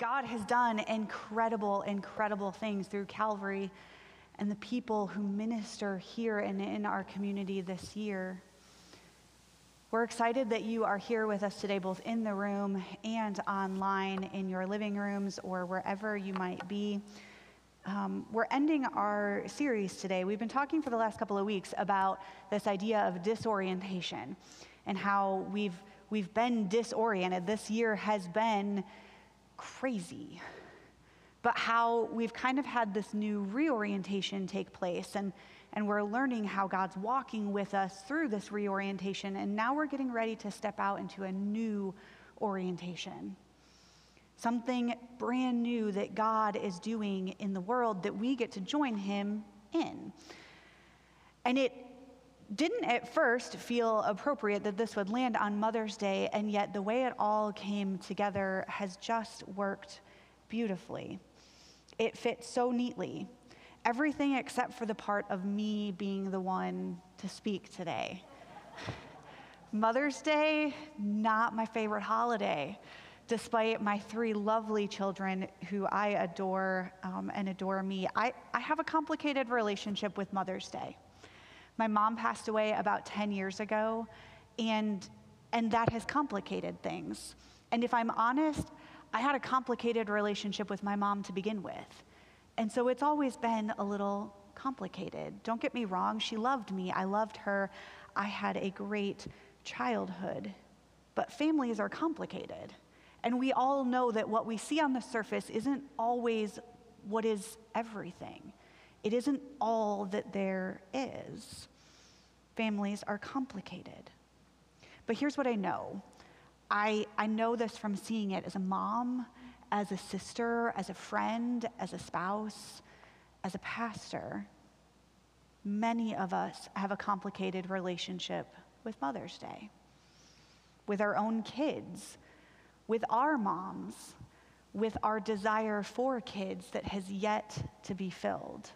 God has done incredible, incredible things through Calvary and the people who minister here and in our community this year. We're excited that you are here with us today, both in the room and online in your living rooms or wherever you might be. Um, we're ending our series today. We've been talking for the last couple of weeks about this idea of disorientation and how we've, we've been disoriented. This year has been crazy. But how we've kind of had this new reorientation take place, and, and we're learning how God's walking with us through this reorientation, and now we're getting ready to step out into a new orientation. Something brand new that God is doing in the world that we get to join Him in. And it didn't at first feel appropriate that this would land on Mother's Day, and yet the way it all came together has just worked beautifully. It fits so neatly. Everything except for the part of me being the one to speak today. Mother's Day, not my favorite holiday, despite my three lovely children who I adore um, and adore me. I, I have a complicated relationship with Mother's Day. My mom passed away about 10 years ago, and, and that has complicated things. And if I'm honest, I had a complicated relationship with my mom to begin with. And so it's always been a little complicated. Don't get me wrong, she loved me. I loved her. I had a great childhood. But families are complicated. And we all know that what we see on the surface isn't always what is everything. It isn't all that there is families are complicated. But here's what I know I, I know this from seeing it as a mom, as a sister, as a friend, as a spouse, as a pastor. Many of us have a complicated relationship with Mother's Day, with our own kids, with our moms, with our desire for kids that has yet to be filled.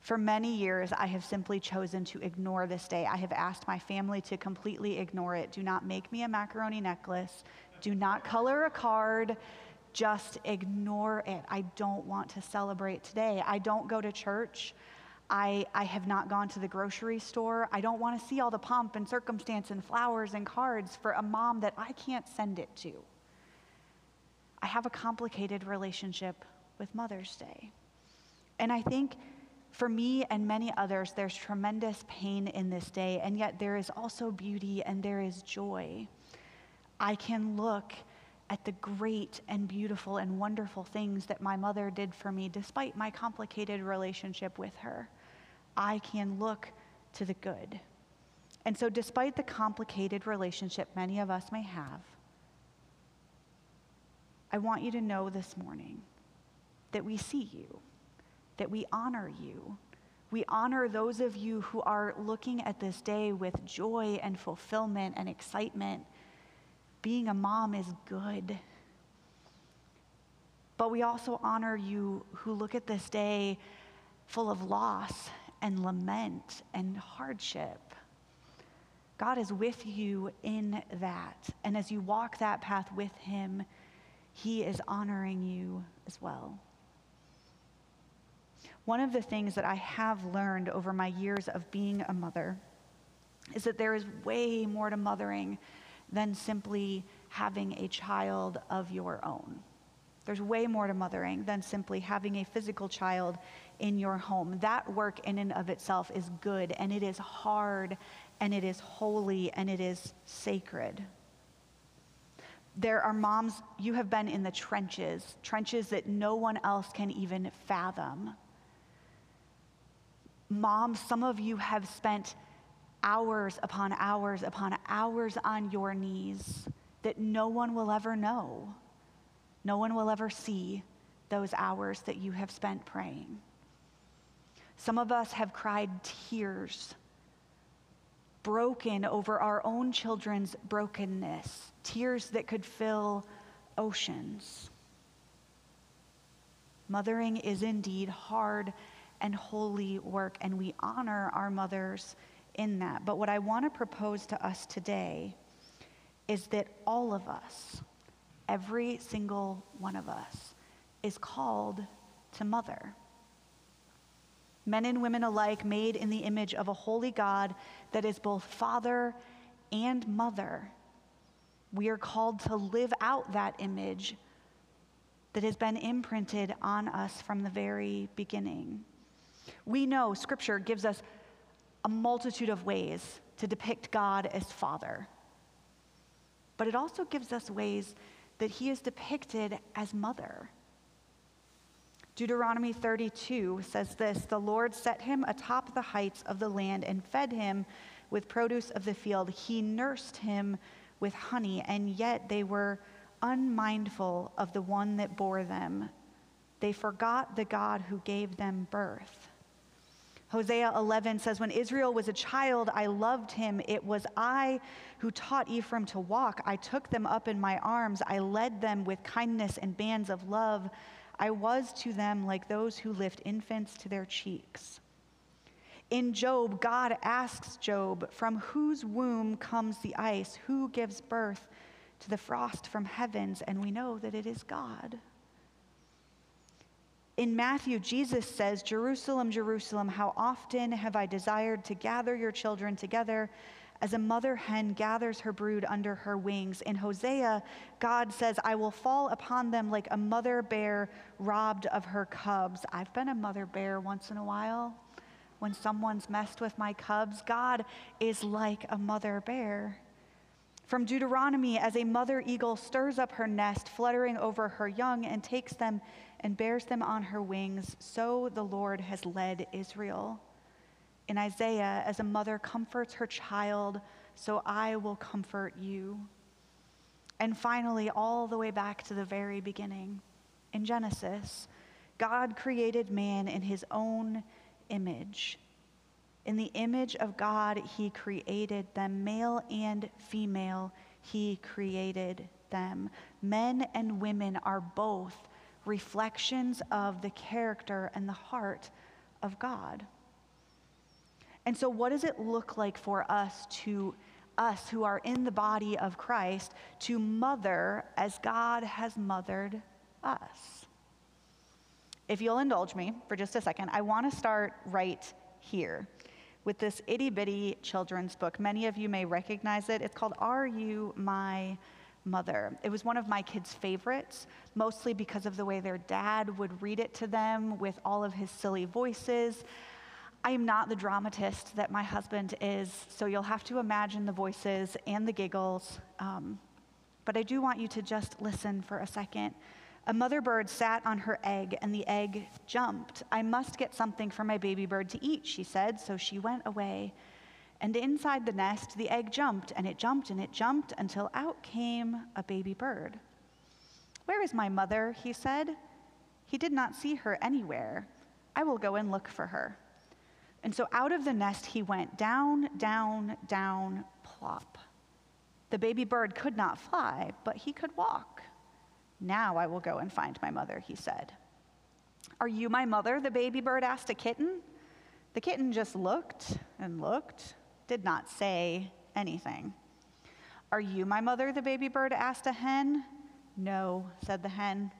For many years, I have simply chosen to ignore this day. I have asked my family to completely ignore it. Do not make me a macaroni necklace. Do not color a card. Just ignore it. I don't want to celebrate today. I don't go to church. I, I have not gone to the grocery store. I don't want to see all the pomp and circumstance and flowers and cards for a mom that I can't send it to. I have a complicated relationship with Mother's Day. And I think for me and many others, there's tremendous pain in this day, and yet there is also beauty and there is joy. I can look at the great and beautiful and wonderful things that my mother did for me despite my complicated relationship with her. I can look to the good. And so, despite the complicated relationship many of us may have, I want you to know this morning that we see you that we honor you. We honor those of you who are looking at this day with joy and fulfillment and excitement. Being a mom is good. But we also honor you who look at this day full of loss and lament and hardship. God is with you in that. And as you walk that path with Him, He is honoring you as well. One of the things that I have learned over my years of being a mother is that there is way more to mothering than simply having a child of your own. There's way more to mothering than simply having a physical child in your home. That work in and of itself is good, and it is hard, and it is holy, and it is sacred. There are moms, you have been in the trenches, trenches that no one else can even fathom. Moms, some of you have spent hours upon hours upon hours on your knees that no one will ever know. No one will ever see those hours that you have spent praying. Some of us have cried tears, broken over our own children's brokenness, tears that could fill oceans. Mothering is indeed hard and holy work, and we honor our mothers in that. But what I want to propose to us today is that all of us, every single one of us is called to mother. Men and women alike made in the image of a holy God that is both father and mother. We are called to live out that image that has been imprinted on us from the very beginning. We know Scripture gives us a multitude of ways to depict God as Father, but it also gives us ways that He is depicted as Mother. Deuteronomy 32 says this The Lord set him atop the heights of the land and fed him with produce of the field. He nursed him with honey, and yet they were unmindful of the one that bore them. They forgot the God who gave them birth. Hosea 11 says, When Israel was a child, I loved him. It was I who taught Ephraim to walk. I took them up in my arms. I led them with kindness and bands of love. I was to them like those who lift infants to their cheeks. In Job, God asks Job, From whose womb comes the ice? Who gives birth to the frost from heavens? And we know that it is God. In Matthew, Jesus says, Jerusalem, Jerusalem, how often have I desired to gather your children together as a mother hen gathers her brood under her wings. In Hosea, God says, I will fall upon them like a mother bear robbed of her cubs. I've been a mother bear once in a while. When someone's messed with my cubs, God is like a mother bear. From Deuteronomy, as a mother eagle stirs up her nest, fluttering over her young, and takes them and bears them on her wings, so the Lord has led Israel. In Isaiah, as a mother comforts her child, so I will comfort you. And finally, all the way back to the very beginning, in Genesis, God created man in his own image. In the image of God, he created them, male and female, he created them. Men and women are both reflections of the character and the heart of God. And so, what does it look like for us to, us who are in the body of Christ, to mother as God has mothered us? If you'll indulge me for just a second, I want to start right here with this itty bitty children's book. Many of you may recognize it. It's called Are You My Mother? It was one of my kids' favorites, mostly because of the way their dad would read it to them with all of his silly voices. I am not the dramatist that my husband is, so you'll have to imagine the voices and the giggles. Um, but I do want you to just listen for a second. A mother bird sat on her egg, and the egg jumped. I must get something for my baby bird to eat, she said, so she went away. And inside the nest, the egg jumped, and it jumped, and it jumped, until out came a baby bird. Where is my mother? he said. He did not see her anywhere. I will go and look for her. And so out of the nest he went, down, down, down, plop. The baby bird could not fly, but he could walk. Now I will go and find my mother, he said. Are you my mother? The baby bird asked a kitten. The kitten just looked and looked, did not say anything. Are you my mother? The baby bird asked a hen. No, said the hen.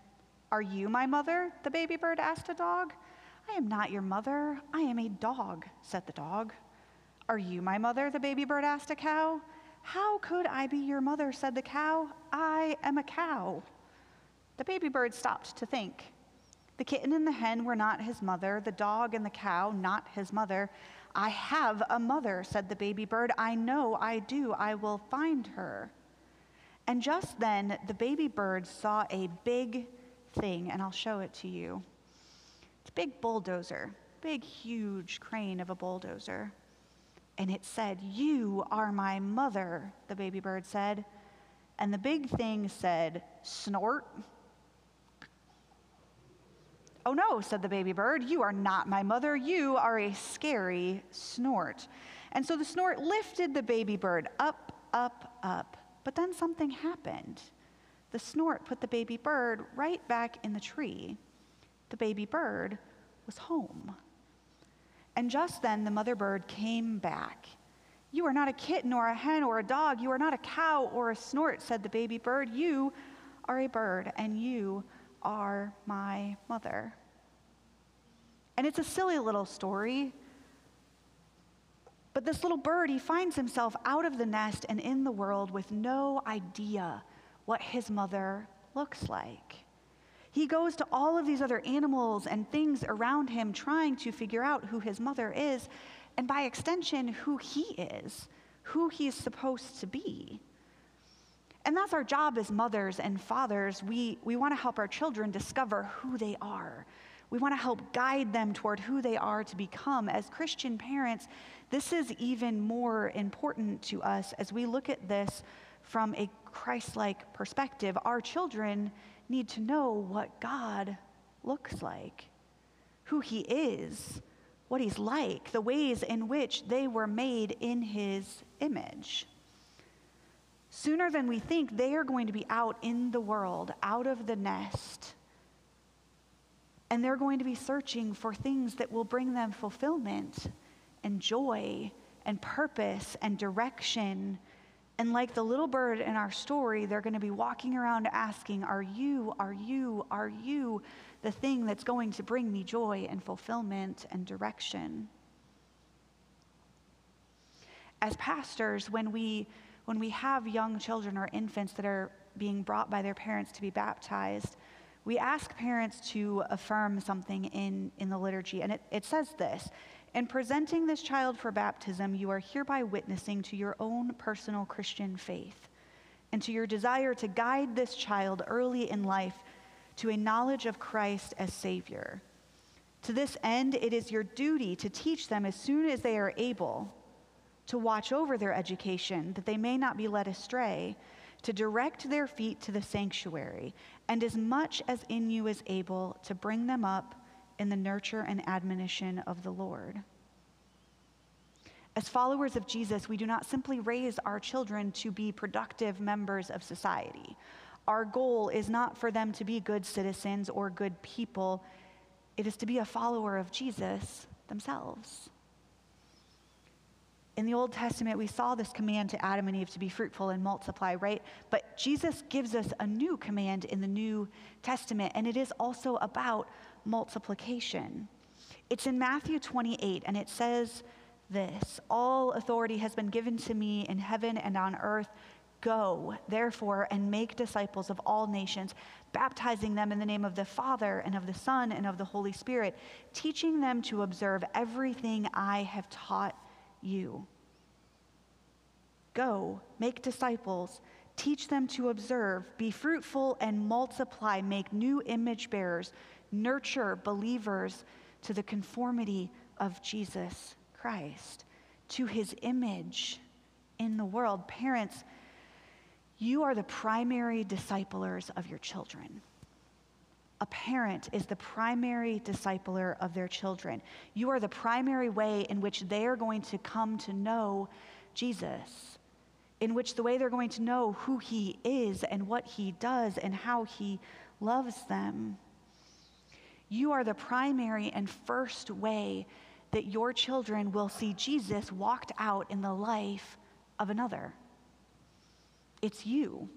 Are you my mother? The baby bird asked a dog. I am not your mother. I am a dog, said the dog. Are you my mother? The baby bird asked a cow. How could I be your mother? said the cow. I am a cow. The baby bird stopped to think. The kitten and the hen were not his mother, the dog and the cow not his mother. I have a mother, said the baby bird. I know I do. I will find her. And just then, the baby bird saw a big thing, and I'll show it to you. It's a big bulldozer, big, huge crane of a bulldozer. And it said, You are my mother, the baby bird said. And the big thing said, Snort. Oh no, said the baby bird, you are not my mother. You are a scary snort. And so the snort lifted the baby bird up, up, up. But then something happened. The snort put the baby bird right back in the tree. The baby bird was home. And just then the mother bird came back. You are not a kitten or a hen or a dog. You are not a cow or a snort, said the baby bird. You are a bird, and you are my mother. And it's a silly little story. But this little bird, he finds himself out of the nest and in the world with no idea what his mother looks like. He goes to all of these other animals and things around him trying to figure out who his mother is, and by extension, who he is, who he's supposed to be. And that's our job as mothers and fathers. We, we want to help our children discover who they are. We want to help guide them toward who they are to become. As Christian parents, this is even more important to us as we look at this from a Christ like perspective. Our children need to know what God looks like, who He is, what He's like, the ways in which they were made in His image. Sooner than we think, they are going to be out in the world, out of the nest. And they're going to be searching for things that will bring them fulfillment and joy and purpose and direction. And like the little bird in our story, they're going to be walking around asking, Are you, are you, are you the thing that's going to bring me joy and fulfillment and direction? As pastors, when we when we have young children or infants that are being brought by their parents to be baptized, we ask parents to affirm something in, in the liturgy. And it, it says this In presenting this child for baptism, you are hereby witnessing to your own personal Christian faith and to your desire to guide this child early in life to a knowledge of Christ as Savior. To this end, it is your duty to teach them as soon as they are able to watch over their education, that they may not be led astray, to direct their feet to the sanctuary, and as much as in you is able, to bring them up in the nurture and admonition of the Lord. As followers of Jesus, we do not simply raise our children to be productive members of society. Our goal is not for them to be good citizens or good people, it is to be a follower of Jesus themselves. In the Old Testament, we saw this command to Adam and Eve to be fruitful and multiply, right? But Jesus gives us a new command in the New Testament, and it is also about multiplication. It's in Matthew 28, and it says this All authority has been given to me in heaven and on earth. Go, therefore, and make disciples of all nations, baptizing them in the name of the Father and of the Son and of the Holy Spirit, teaching them to observe everything I have taught you. Go, make disciples, teach them to observe, be fruitful and multiply, make new image bearers, nurture believers to the conformity of Jesus Christ, to his image in the world. Parents, you are the primary disciplers of your children a parent is the primary discipler of their children. You are the primary way in which they are going to come to know Jesus, in which the way they're going to know who he is and what he does and how he loves them. You are the primary and first way that your children will see Jesus walked out in the life of another. It's you.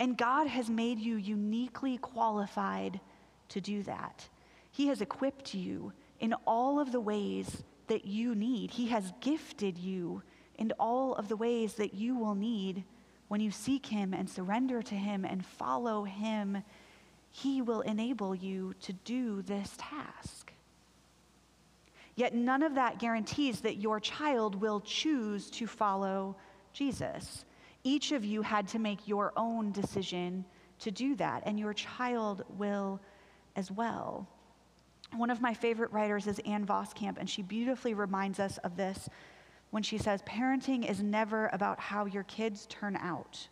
And God has made you uniquely qualified to do that. He has equipped you in all of the ways that you need. He has gifted you in all of the ways that you will need when you seek Him and surrender to Him and follow Him. He will enable you to do this task. Yet none of that guarantees that your child will choose to follow Jesus. Each of you had to make your own decision to do that, and your child will as well. One of my favorite writers is Ann Voskamp, and she beautifully reminds us of this when she says, Parenting is never about how your kids turn out.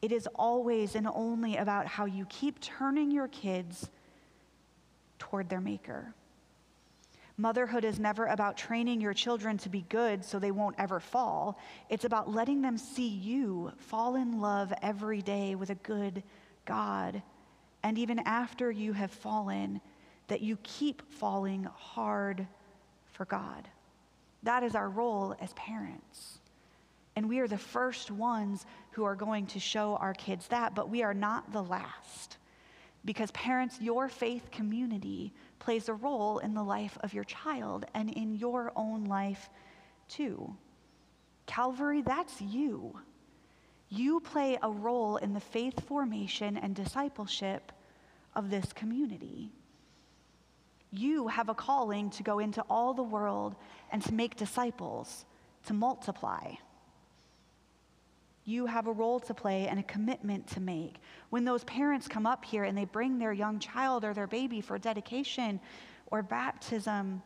It is always and only about how you keep turning your kids toward their Maker. Motherhood is never about training your children to be good so they won't ever fall. It's about letting them see you fall in love every day with a good God. And even after you have fallen, that you keep falling hard for God. That is our role as parents. And we are the first ones who are going to show our kids that, but we are not the last. Because, parents, your faith community plays a role in the life of your child and in your own life too. Calvary, that's you. You play a role in the faith formation and discipleship of this community. You have a calling to go into all the world and to make disciples, to multiply. You have a role to play and a commitment to make. When those parents come up here and they bring their young child or their baby for dedication or baptism,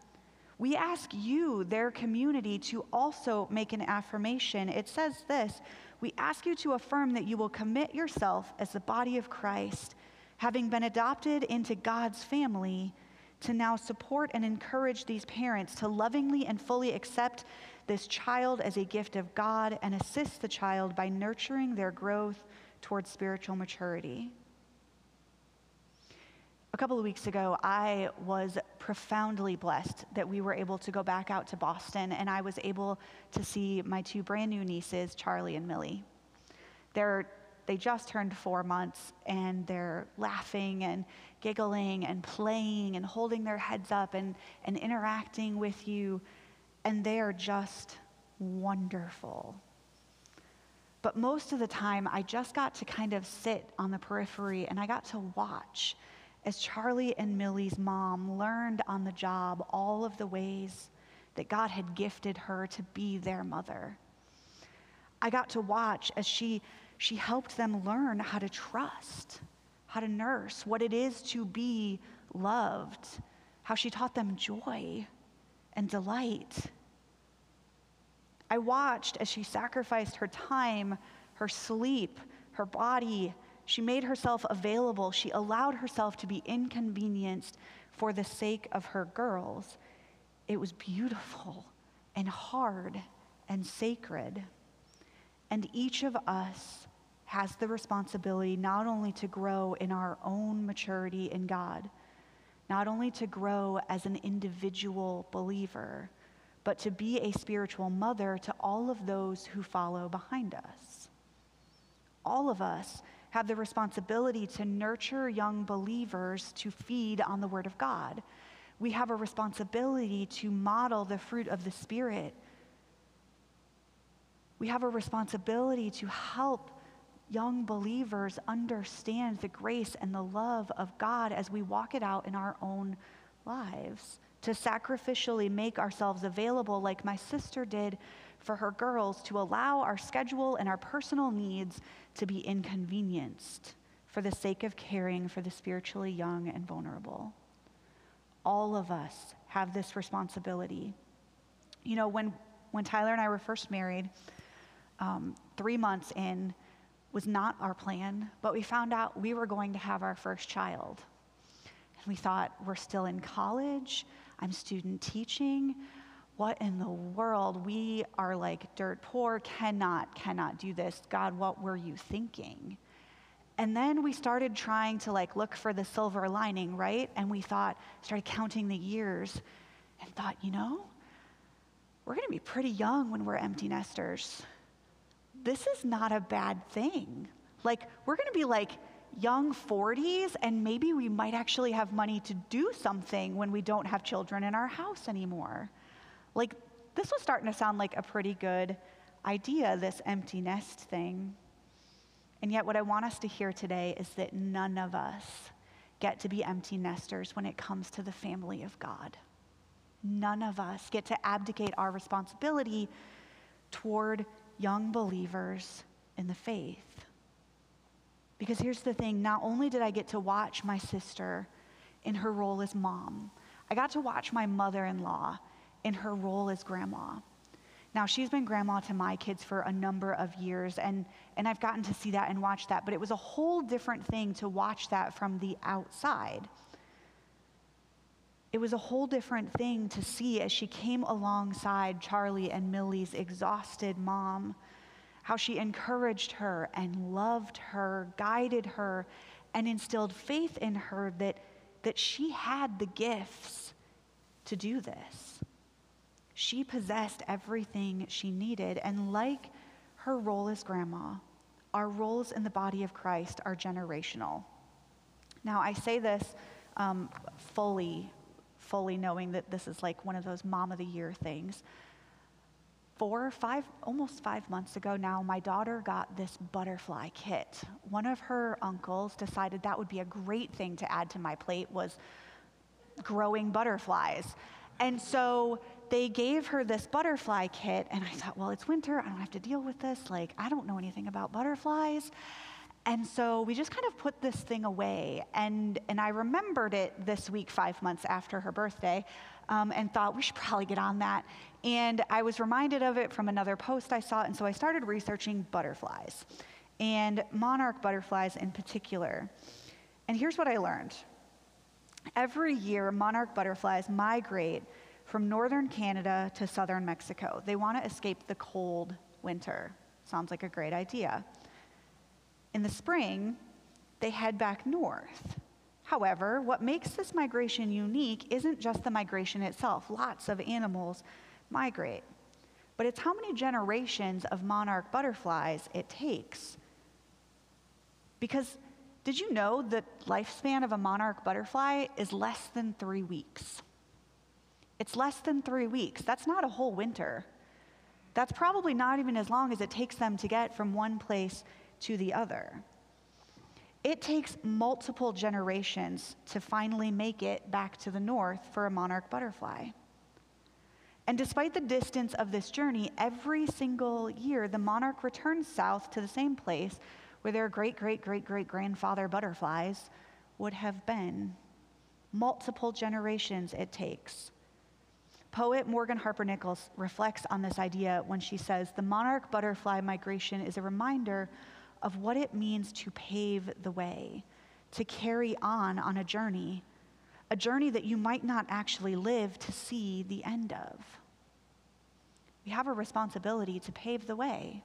we ask you, their community, to also make an affirmation. It says this We ask you to affirm that you will commit yourself as the body of Christ, having been adopted into God's family, to now support and encourage these parents to lovingly and fully accept this child as a gift of God and assist the child by nurturing their growth towards spiritual maturity. A couple of weeks ago, I was profoundly blessed that we were able to go back out to Boston and I was able to see my two brand new nieces, Charlie and Millie. They're, they just turned four months and they're laughing and giggling and playing and holding their heads up and, and interacting with you and they are just wonderful. But most of the time, I just got to kind of sit on the periphery and I got to watch as Charlie and Millie's mom learned on the job all of the ways that God had gifted her to be their mother. I got to watch as she, she helped them learn how to trust, how to nurse, what it is to be loved, how she taught them joy and delight. I watched as she sacrificed her time, her sleep, her body. She made herself available. She allowed herself to be inconvenienced for the sake of her girls. It was beautiful and hard and sacred. And each of us has the responsibility not only to grow in our own maturity in God, not only to grow as an individual believer but to be a spiritual mother to all of those who follow behind us. All of us have the responsibility to nurture young believers to feed on the Word of God. We have a responsibility to model the fruit of the Spirit. We have a responsibility to help young believers understand the grace and the love of God as we walk it out in our own lives to sacrificially make ourselves available, like my sister did for her girls, to allow our schedule and our personal needs to be inconvenienced for the sake of caring for the spiritually young and vulnerable. All of us have this responsibility. You know, when, when Tyler and I were first married, um, three months in was not our plan, but we found out we were going to have our first child. And we thought, we're still in college. I'm student teaching. What in the world? We are like dirt poor, cannot, cannot do this. God, what were you thinking? And then we started trying to like look for the silver lining, right? And we thought, started counting the years and thought, you know, we're going to be pretty young when we're empty nesters. This is not a bad thing. Like, we're going to be like young 40s, and maybe we might actually have money to do something when we don't have children in our house anymore. Like, this was starting to sound like a pretty good idea, this empty nest thing. And yet, what I want us to hear today is that none of us get to be empty nesters when it comes to the family of God. None of us get to abdicate our responsibility toward young believers in the faith. Because here's the thing not only did I get to watch my sister in her role as mom, I got to watch my mother in law in her role as grandma. Now, she's been grandma to my kids for a number of years, and, and I've gotten to see that and watch that, but it was a whole different thing to watch that from the outside. It was a whole different thing to see as she came alongside Charlie and Millie's exhausted mom how she encouraged her and loved her, guided her, and instilled faith in her that, that she had the gifts to do this. She possessed everything she needed. And like her role as grandma, our roles in the body of Christ are generational. Now, I say this um, fully, fully knowing that this is like one of those mom of the year things. Four, five, almost five months ago now, my daughter got this butterfly kit. One of her uncles decided that would be a great thing to add to my plate was growing butterflies. And so they gave her this butterfly kit, and I thought, well, it's winter. I don't have to deal with this. Like, I don't know anything about butterflies. And so we just kind of put this thing away. And, and I remembered it this week, five months after her birthday, um, and thought we should probably get on that. And I was reminded of it from another post I saw, and so I started researching butterflies and monarch butterflies in particular. And here's what I learned every year, monarch butterflies migrate from northern Canada to southern Mexico. They want to escape the cold winter. Sounds like a great idea. In the spring, they head back north. However, what makes this migration unique isn't just the migration itself. Lots of animals migrate. But it's how many generations of monarch butterflies it takes. Because did you know the lifespan of a monarch butterfly is less than three weeks? It's less than three weeks. That's not a whole winter. That's probably not even as long as it takes them to get from one place to the other. It takes multiple generations to finally make it back to the north for a monarch butterfly. And despite the distance of this journey, every single year the monarch returns south to the same place where their great, great, great, great grandfather butterflies would have been. Multiple generations it takes. Poet Morgan Harper Nichols reflects on this idea when she says the monarch butterfly migration is a reminder of what it means to pave the way, to carry on on a journey, a journey that you might not actually live to see the end of. We have a responsibility to pave the way,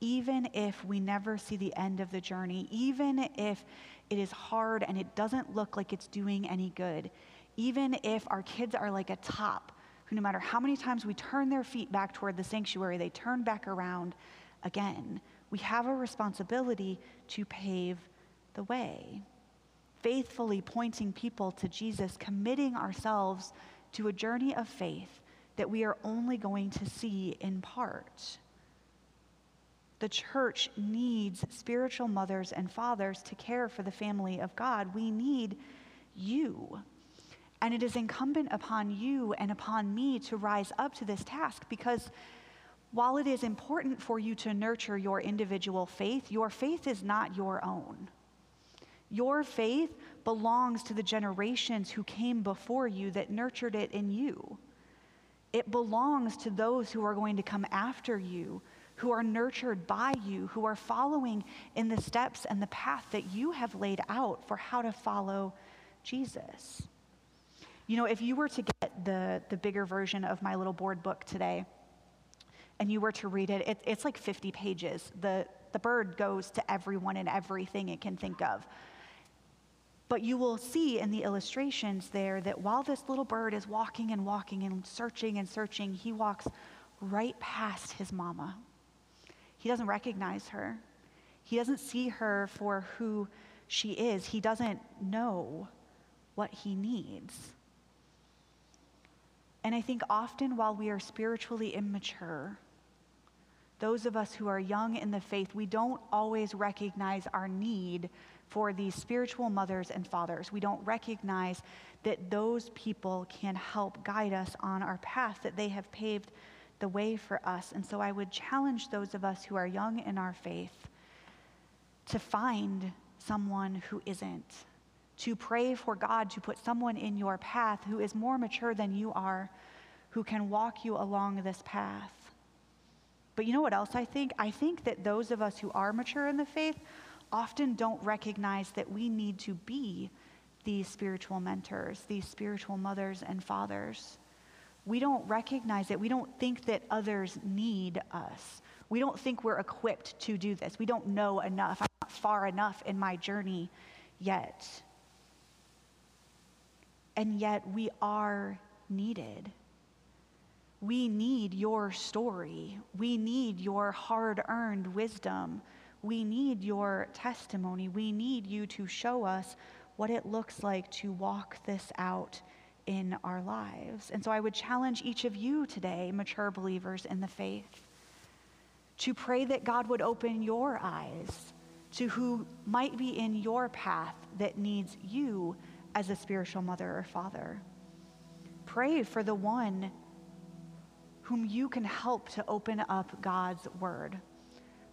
even if we never see the end of the journey, even if it is hard and it doesn't look like it's doing any good, even if our kids are like a top who, no matter how many times we turn their feet back toward the sanctuary, they turn back around again. We have a responsibility to pave the way, faithfully pointing people to Jesus, committing ourselves to a journey of faith that we are only going to see in part. The church needs spiritual mothers and fathers to care for the family of God. We need you. And it is incumbent upon you and upon me to rise up to this task because while it is important for you to nurture your individual faith, your faith is not your own. Your faith belongs to the generations who came before you that nurtured it in you. It belongs to those who are going to come after you, who are nurtured by you, who are following in the steps and the path that you have laid out for how to follow Jesus. You know, if you were to get the, the bigger version of my little board book today and you were to read it, it it's like 50 pages. The, the bird goes to everyone and everything it can think of. But you will see in the illustrations there that while this little bird is walking and walking and searching and searching, he walks right past his mama. He doesn't recognize her, he doesn't see her for who she is, he doesn't know what he needs. And I think often while we are spiritually immature, those of us who are young in the faith, we don't always recognize our need for these spiritual mothers and fathers. We don't recognize that those people can help guide us on our path, that they have paved the way for us. And so I would challenge those of us who are young in our faith to find someone who isn't to pray for God to put someone in your path who is more mature than you are, who can walk you along this path. But you know what else I think? I think that those of us who are mature in the faith often don't recognize that we need to be these spiritual mentors, these spiritual mothers and fathers. We don't recognize it. We don't think that others need us. We don't think we're equipped to do this. We don't know enough. I'm not far enough in my journey yet and yet we are needed. We need your story. We need your hard earned wisdom. We need your testimony. We need you to show us what it looks like to walk this out in our lives. And so I would challenge each of you today, mature believers in the faith, to pray that God would open your eyes to who might be in your path that needs you as a spiritual mother or father. Pray for the one whom you can help to open up God's word.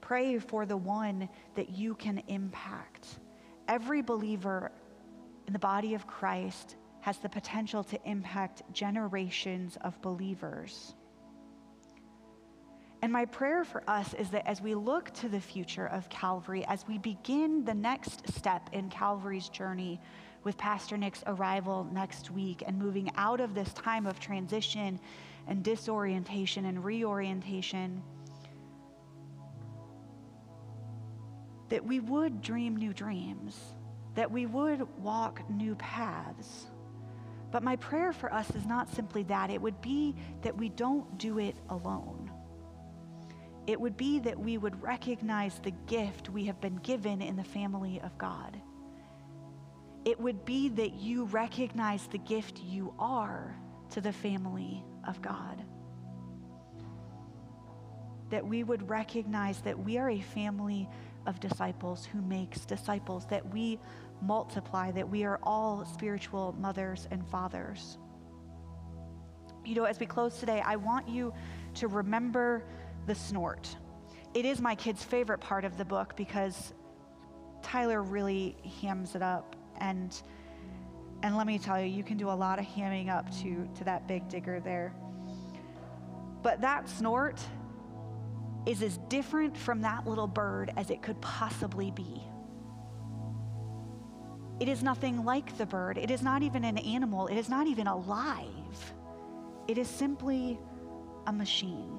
Pray for the one that you can impact. Every believer in the body of Christ has the potential to impact generations of believers. And my prayer for us is that as we look to the future of Calvary, as we begin the next step in Calvary's journey with Pastor Nick's arrival next week and moving out of this time of transition and disorientation and reorientation, that we would dream new dreams, that we would walk new paths. But my prayer for us is not simply that, it would be that we don't do it alone it would be that we would recognize the gift we have been given in the family of God. It would be that you recognize the gift you are to the family of God. That we would recognize that we are a family of disciples who makes disciples, that we multiply, that we are all spiritual mothers and fathers. You know, as we close today, I want you to remember the snort. It is my kid's favorite part of the book because Tyler really hams it up and and let me tell you, you can do a lot of hamming up to, to that big digger there. But that snort is as different from that little bird as it could possibly be. It is nothing like the bird. It is not even an animal. It is not even alive. It is simply a machine.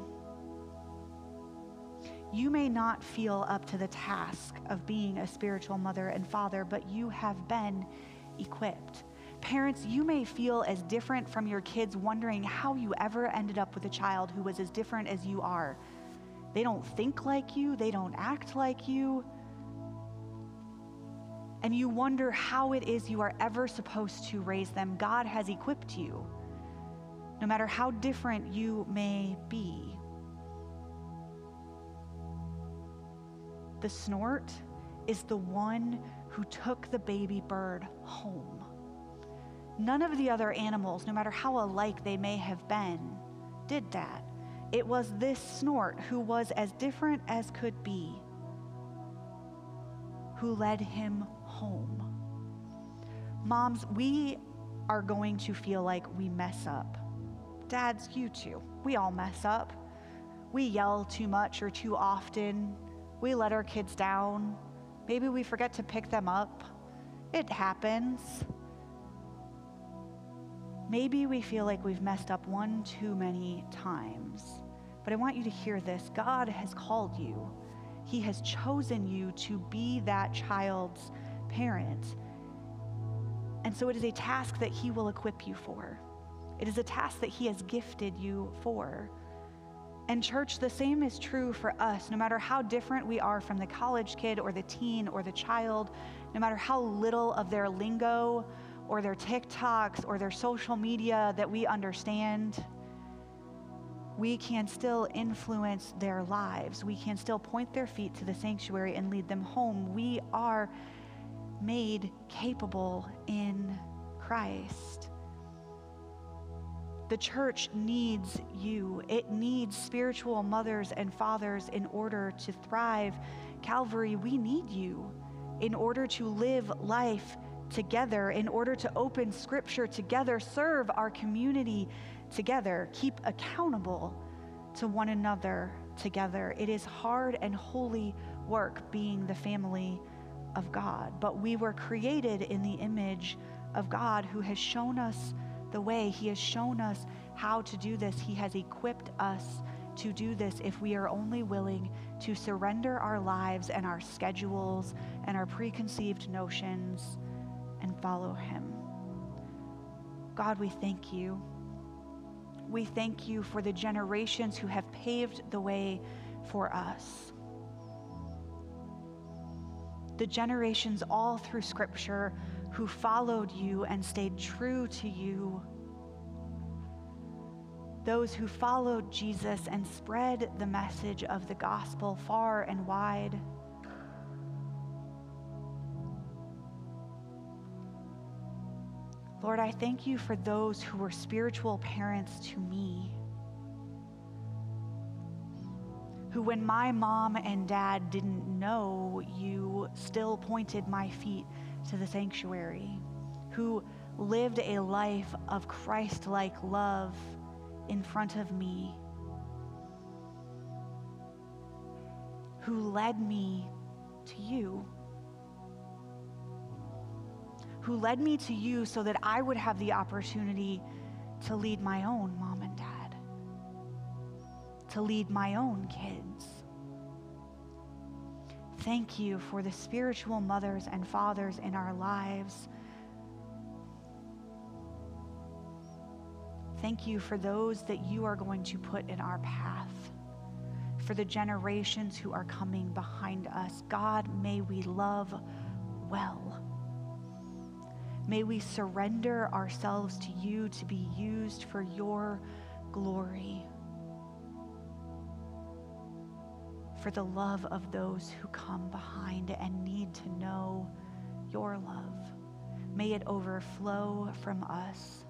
You may not feel up to the task of being a spiritual mother and father, but you have been equipped. Parents, you may feel as different from your kids, wondering how you ever ended up with a child who was as different as you are. They don't think like you, they don't act like you. And you wonder how it is you are ever supposed to raise them. God has equipped you, no matter how different you may be. The snort is the one who took the baby bird home. None of the other animals, no matter how alike they may have been, did that. It was this snort who was as different as could be who led him home. Moms, we are going to feel like we mess up. Dads, you too. We all mess up. We yell too much or too often we let our kids down. Maybe we forget to pick them up. It happens. Maybe we feel like we've messed up one too many times. But I want you to hear this God has called you, He has chosen you to be that child's parent. And so it is a task that He will equip you for. It is a task that He has gifted you for. And, church, the same is true for us. No matter how different we are from the college kid or the teen or the child, no matter how little of their lingo or their TikToks or their social media that we understand, we can still influence their lives. We can still point their feet to the sanctuary and lead them home. We are made capable in Christ. The church needs you. It needs spiritual mothers and fathers in order to thrive. Calvary, we need you in order to live life together, in order to open scripture together, serve our community together, keep accountable to one another together. It is hard and holy work being the family of God, but we were created in the image of God who has shown us the way. He has shown us how to do this. He has equipped us to do this if we are only willing to surrender our lives and our schedules and our preconceived notions and follow Him. God, we thank you We thank you for the generations who have paved the way for us. The generations all through Scripture who followed you and stayed true to you. Those who followed Jesus and spread the message of the gospel far and wide. Lord, I thank you for those who were spiritual parents to me. Who, when my mom and dad didn't know you, still pointed my feet to the sanctuary. Who lived a life of Christ like love in front of me. Who led me to you who led me to you so that I would have the opportunity to lead my own mom and dad, to lead my own kids. Thank you for the spiritual mothers and fathers in our lives. Thank you for those that you are going to put in our path, for the generations who are coming behind us. God, may we love well. May we surrender ourselves to you to be used for your glory, for the love of those who come behind and need to know your love. May it overflow from us